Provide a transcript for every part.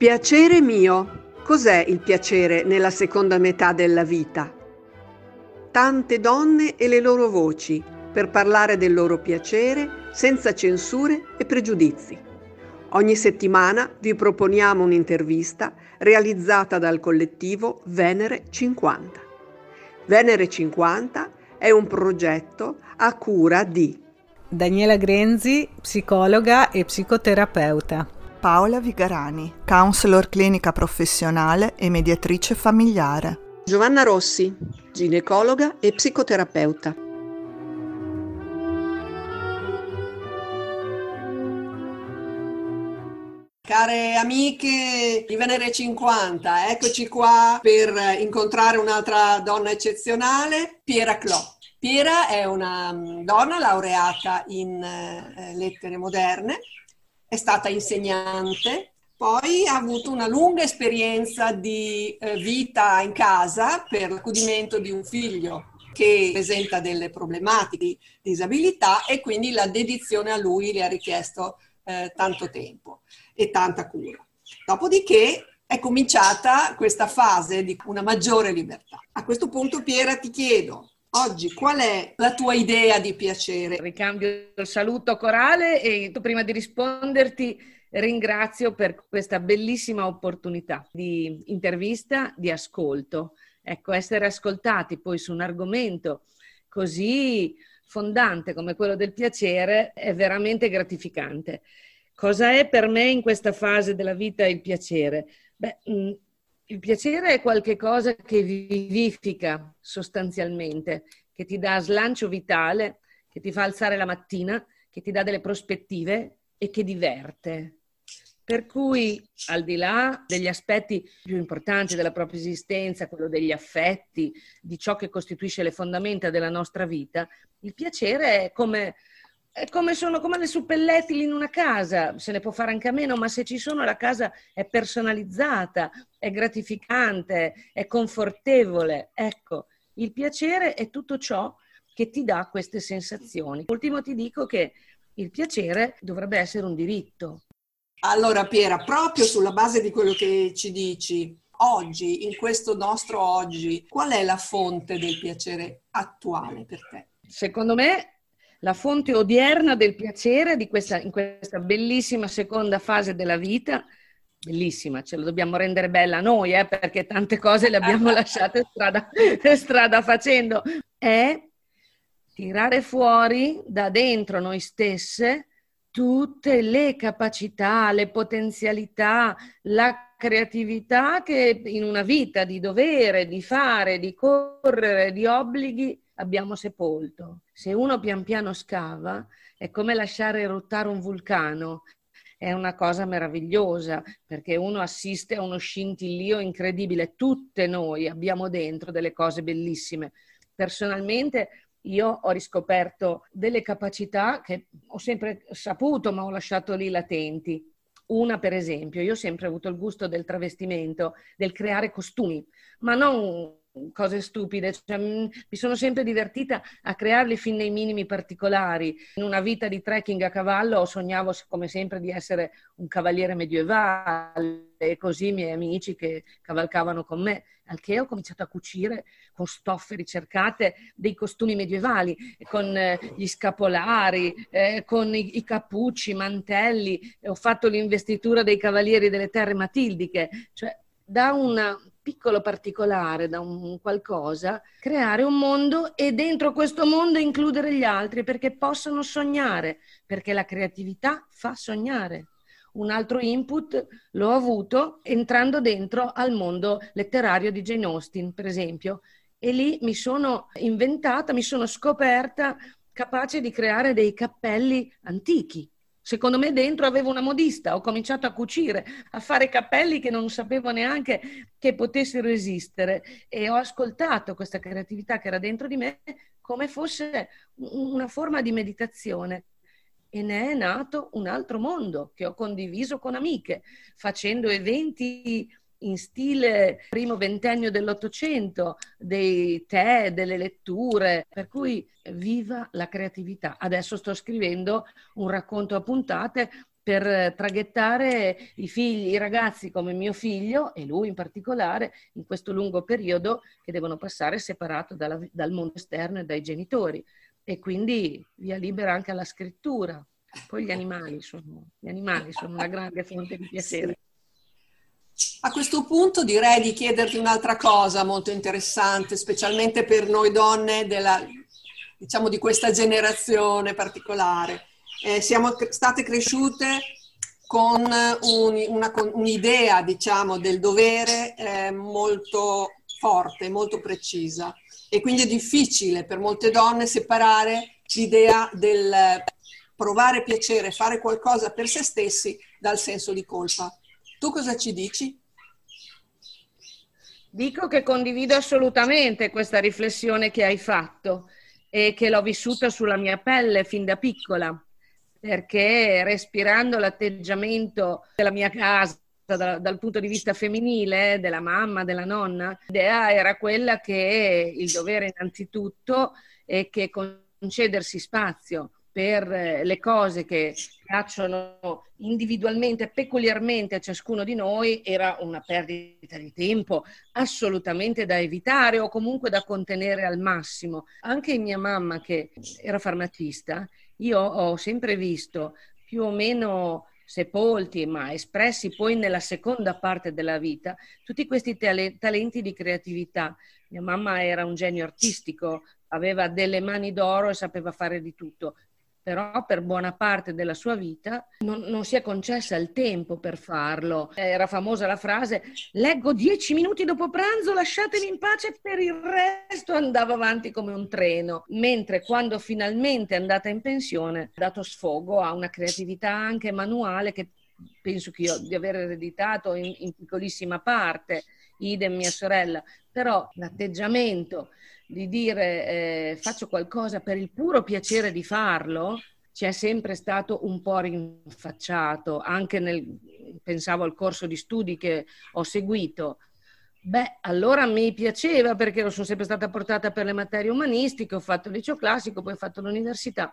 Piacere mio. Cos'è il piacere nella seconda metà della vita? Tante donne e le loro voci per parlare del loro piacere senza censure e pregiudizi. Ogni settimana vi proponiamo un'intervista realizzata dal collettivo Venere 50. Venere 50 è un progetto a cura di Daniela Grenzi, psicologa e psicoterapeuta. Paola Vigarani, counselor clinica professionale e mediatrice familiare. Giovanna Rossi, ginecologa e psicoterapeuta. Care amiche di Venere 50, eccoci qua per incontrare un'altra donna eccezionale, Piera Clò. Piera è una mm, donna laureata in eh, lettere moderne, è stata insegnante, poi ha avuto una lunga esperienza di eh, vita in casa per l'accudimento di un figlio che presenta delle problematiche di disabilità e quindi la dedizione a lui le ha richiesto eh, tanto tempo e tanta cura. Dopodiché è cominciata questa fase di una maggiore libertà. A questo punto Piera ti chiedo, Oggi qual è la tua idea di piacere? Ricambio il saluto corale e prima di risponderti ringrazio per questa bellissima opportunità di intervista, di ascolto. Ecco, essere ascoltati poi su un argomento così fondante come quello del piacere è veramente gratificante. Cosa è per me in questa fase della vita il piacere? Beh, mm, il piacere è qualcosa che vivifica sostanzialmente, che ti dà slancio vitale, che ti fa alzare la mattina, che ti dà delle prospettive e che diverte. Per cui, al di là degli aspetti più importanti della propria esistenza, quello degli affetti, di ciò che costituisce le fondamenta della nostra vita, il piacere è come è come sono come le suppellettili in una casa, se ne può fare anche a meno, ma se ci sono la casa è personalizzata, è gratificante, è confortevole. Ecco, il piacere è tutto ciò che ti dà queste sensazioni. Ultimo ti dico che il piacere dovrebbe essere un diritto. Allora Piera, proprio sulla base di quello che ci dici, oggi, in questo nostro oggi, qual è la fonte del piacere attuale per te? Secondo me la fonte odierna del piacere di questa, in questa bellissima seconda fase della vita, bellissima, ce lo dobbiamo rendere bella noi, eh, perché tante cose le abbiamo lasciate strada, strada facendo, è tirare fuori da dentro noi stesse tutte le capacità, le potenzialità, la creatività che in una vita di dovere, di fare, di correre, di obblighi abbiamo sepolto. Se uno pian piano scava, è come lasciare eruttare un vulcano. È una cosa meravigliosa perché uno assiste a uno scintillio incredibile. Tutte noi abbiamo dentro delle cose bellissime. Personalmente io ho riscoperto delle capacità che ho sempre saputo ma ho lasciato lì latenti. Una, per esempio, io ho sempre avuto il gusto del travestimento, del creare costumi, ma non cose stupide, cioè, mm, mi sono sempre divertita a crearli fin nei minimi particolari. In una vita di trekking a cavallo sognavo come sempre di essere un cavaliere medievale e così i miei amici che cavalcavano con me, al che ho cominciato a cucire con stoffe ricercate dei costumi medievali, con eh, gli scapolari, eh, con i, i cappucci, i mantelli, ho fatto l'investitura dei cavalieri delle terre matildiche, cioè da una piccolo particolare, da un qualcosa, creare un mondo e dentro questo mondo includere gli altri perché possono sognare, perché la creatività fa sognare. Un altro input l'ho avuto entrando dentro al mondo letterario di Jane Austen, per esempio, e lì mi sono inventata, mi sono scoperta capace di creare dei cappelli antichi Secondo me dentro avevo una modista, ho cominciato a cucire, a fare cappelli che non sapevo neanche che potessero esistere. E ho ascoltato questa creatività che era dentro di me come fosse una forma di meditazione. E ne è nato un altro mondo che ho condiviso con amiche, facendo eventi in stile primo ventennio dell'Ottocento, dei tè, delle letture, per cui viva la creatività. Adesso sto scrivendo un racconto a puntate per traghettare i figli, i ragazzi come mio figlio e lui in particolare in questo lungo periodo che devono passare separato dalla, dal mondo esterno e dai genitori e quindi via libera anche alla scrittura. Poi gli animali sono, gli animali sono una grande fonte di piacere. A questo punto direi di chiederti un'altra cosa molto interessante, specialmente per noi donne della, diciamo, di questa generazione particolare. Eh, siamo state cresciute con un, una, un'idea, diciamo, del dovere eh, molto forte, molto precisa e quindi è difficile per molte donne separare l'idea del provare piacere, fare qualcosa per se stessi dal senso di colpa. Tu cosa ci dici? Dico che condivido assolutamente questa riflessione che hai fatto e che l'ho vissuta sulla mia pelle fin da piccola, perché respirando l'atteggiamento della mia casa dal, dal punto di vista femminile, della mamma, della nonna, l'idea era quella che il dovere innanzitutto è che concedersi spazio per eh, le cose che piacciono individualmente, peculiarmente a ciascuno di noi, era una perdita di tempo assolutamente da evitare o comunque da contenere al massimo. Anche mia mamma, che era farmacista, io ho sempre visto più o meno sepolti, ma espressi poi nella seconda parte della vita, tutti questi talenti di creatività. Mia mamma era un genio artistico, aveva delle mani d'oro e sapeva fare di tutto però per buona parte della sua vita non, non, si è concessa il tempo per farlo. Era famosa la frase leggo dieci minuti dopo pranzo, lasciatemi in pace, per il resto andava avanti come un treno, mentre quando finalmente è andata in pensione ha dato sfogo a una creatività anche manuale che penso che io di aver ereditato in, in piccolissima parte, idem mia sorella, però l'atteggiamento di dire eh, faccio qualcosa per il puro piacere di farlo, ci è sempre stato un po' rinfacciato, anche nel, pensavo al corso di studi che ho seguito. Beh, allora mi piaceva perché sono sempre stata portata per le materie umanistiche, ho fatto il liceo classico, poi ho fatto l'università,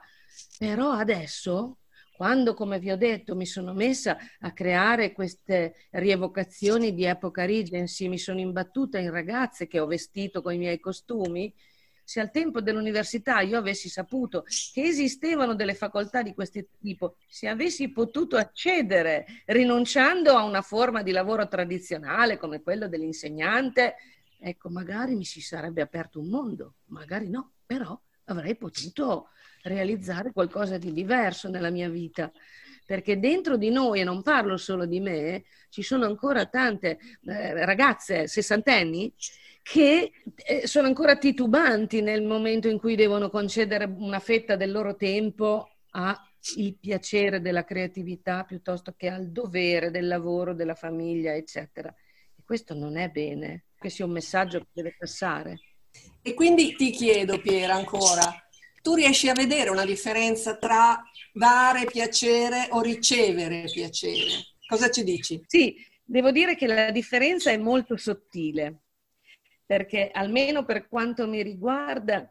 però adesso quando, come vi ho detto, mi sono messa a creare queste rievocazioni di epoca Regency, mi sono imbattuta in ragazze che ho vestito con i miei costumi, se al tempo dell'università io avessi saputo che esistevano delle facoltà di questo tipo, se avessi potuto accedere rinunciando a una forma di lavoro tradizionale come quello dell'insegnante, ecco, magari mi si sarebbe aperto un mondo, magari no, però avrei potuto realizzare qualcosa di diverso nella mia vita. Perché dentro di noi, e non parlo solo di me, ci sono ancora tante eh, ragazze sessantenni che eh, sono ancora titubanti nel momento in cui devono concedere una fetta del loro tempo al piacere della creatività piuttosto che al dovere del lavoro, della famiglia, eccetera. E questo non è bene, questo è un messaggio che deve passare. E quindi ti chiedo, Piera, ancora, tu riesci a vedere una differenza tra dare piacere o ricevere piacere. Cosa ci dici? Sì, devo dire che la differenza è molto sottile, perché almeno per quanto mi riguarda,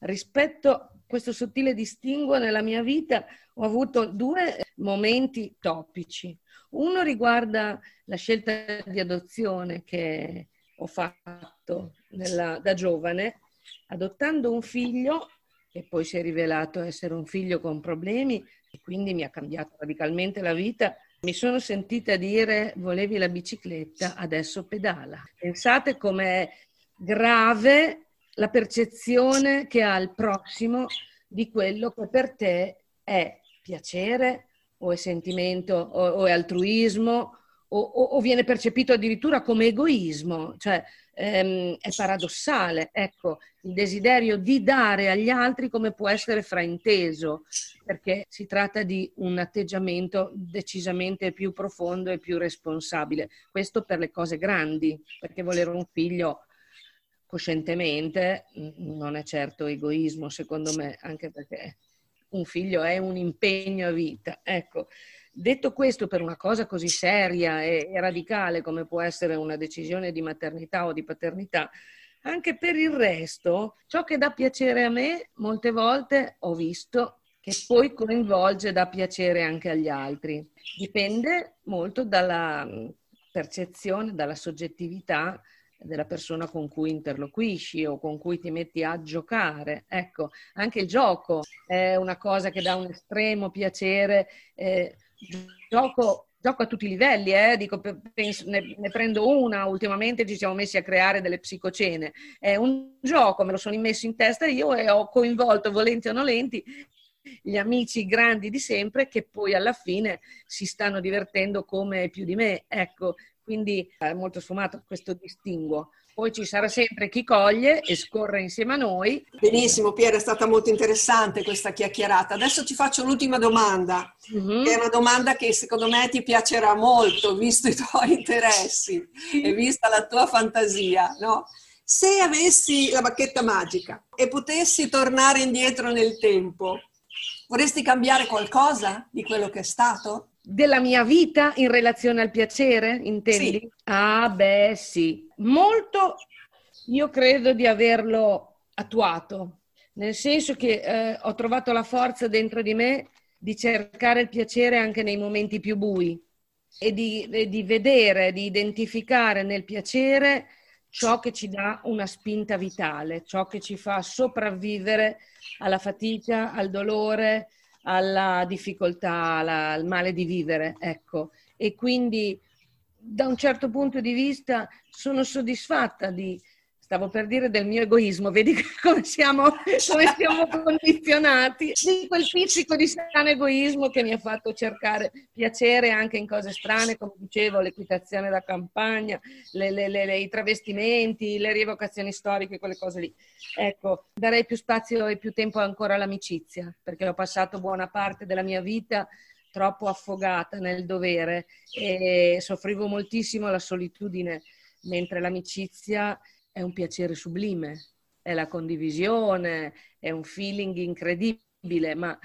rispetto a questo sottile distinguo nella mia vita, ho avuto due momenti topici. Uno riguarda la scelta di adozione che ho fatto nella, da giovane, adottando un figlio e poi si è rivelato essere un figlio con problemi e quindi mi ha cambiato radicalmente la vita. Mi sono sentita dire volevi la bicicletta, adesso pedala. Pensate com'è grave la percezione che ha il prossimo di quello che per te è piacere o è sentimento o, o è altruismo o, o, viene percepito addirittura come egoismo. Cioè, ehm, è paradossale, ecco, il desiderio di dare agli altri come può essere frainteso, perché si tratta di un atteggiamento decisamente più profondo e più responsabile. Questo per le cose grandi, perché volere un figlio coscientemente non è certo egoismo, secondo me, anche perché un figlio è un impegno a vita. Ecco, Detto questo, per una cosa così seria e, e radicale come può essere una decisione di maternità o di paternità, anche per il resto, ciò che dà piacere a me, molte volte ho visto che poi coinvolge da piacere anche agli altri. Dipende molto dalla mm, percezione, dalla soggettività della persona con cui interloquisci o con cui ti metti a giocare. Ecco, anche il gioco è una cosa che dà un estremo piacere. Eh, gioco, gioco a tutti i livelli, eh? Dico, penso, ne, ne, prendo una, ultimamente ci siamo messi a creare delle psicocene. È un gioco, me lo sono immesso in testa io e ho coinvolto, volenti o nolenti, gli amici grandi di sempre che poi alla fine si stanno divertendo come più di me. Ecco, quindi è molto sfumato questo distinguo. Poi ci sarà sempre chi coglie e scorre insieme a noi. Benissimo, Piera, è stata molto interessante questa chiacchierata. Adesso ti faccio l'ultima domanda, mm-hmm. che è una domanda che secondo me ti piacerà molto, visto i tuoi interessi e vista la tua fantasia, no? Se avessi la bacchetta magica e potessi tornare indietro nel tempo, vorresti cambiare qualcosa di quello che è stato? Della mia vita in relazione al piacere, intendi? Sì. Ah, beh, sì. Molto io credo di averlo attuato, nel senso che eh, ho trovato la forza dentro di me di cercare il piacere anche nei momenti più bui e di, e di vedere, di identificare nel piacere ciò che ci dà una spinta vitale, ciò che ci fa sopravvivere alla fatica, al dolore, alla difficoltà, alla, al male di vivere, ecco. E quindi da un certo punto di vista sono soddisfatta di, stavo per dire del mio egoismo, vedi come siamo, come siamo condizionati, di quel pizzico di sano egoismo che mi ha fatto cercare piacere anche in cose strane, come dicevo, l'equitazione da campagna, le, le, le, i travestimenti, le rievocazioni storiche, quelle cose lì. Ecco, darei più spazio e più tempo ancora all'amicizia, perché ho passato buona parte della mia vita troppo affogata nel dovere e soffrivo moltissimo la solitudine, mentre l'amicizia è un piacere sublime, è la condivisione, è un feeling incredibile, ma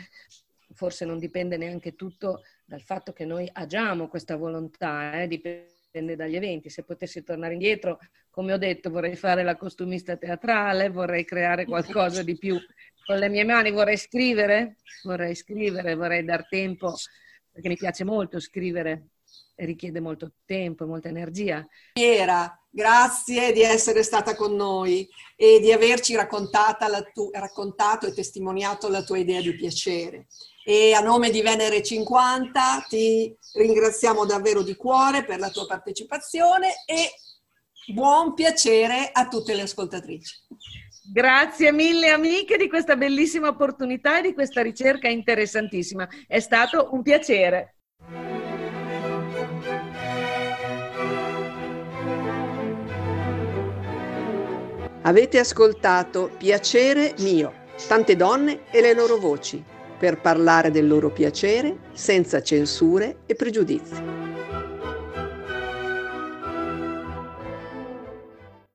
forse non dipende neanche tutto dal fatto che noi agiamo questa volontà, eh? dipende dagli eventi. Se potessi tornare indietro, come ho detto, vorrei fare la costumista teatrale, vorrei creare qualcosa di più con le mie mani, vorrei scrivere, vorrei scrivere, vorrei dar tempo, perché mi piace molto scrivere richiede molto tempo e molta energia. Piera, grazie di essere stata con noi e di averci tu- raccontato e testimoniato la tua idea di piacere. E a nome di Venere 50 ti ringraziamo davvero di cuore per la tua partecipazione e buon piacere a tutte le ascoltatrici. Grazie mille amiche di questa bellissima opportunità e di questa ricerca interessantissima. È stato un piacere. Avete ascoltato Piacere mio, tante donne e le loro voci, per parlare del loro piacere senza censure e pregiudizi.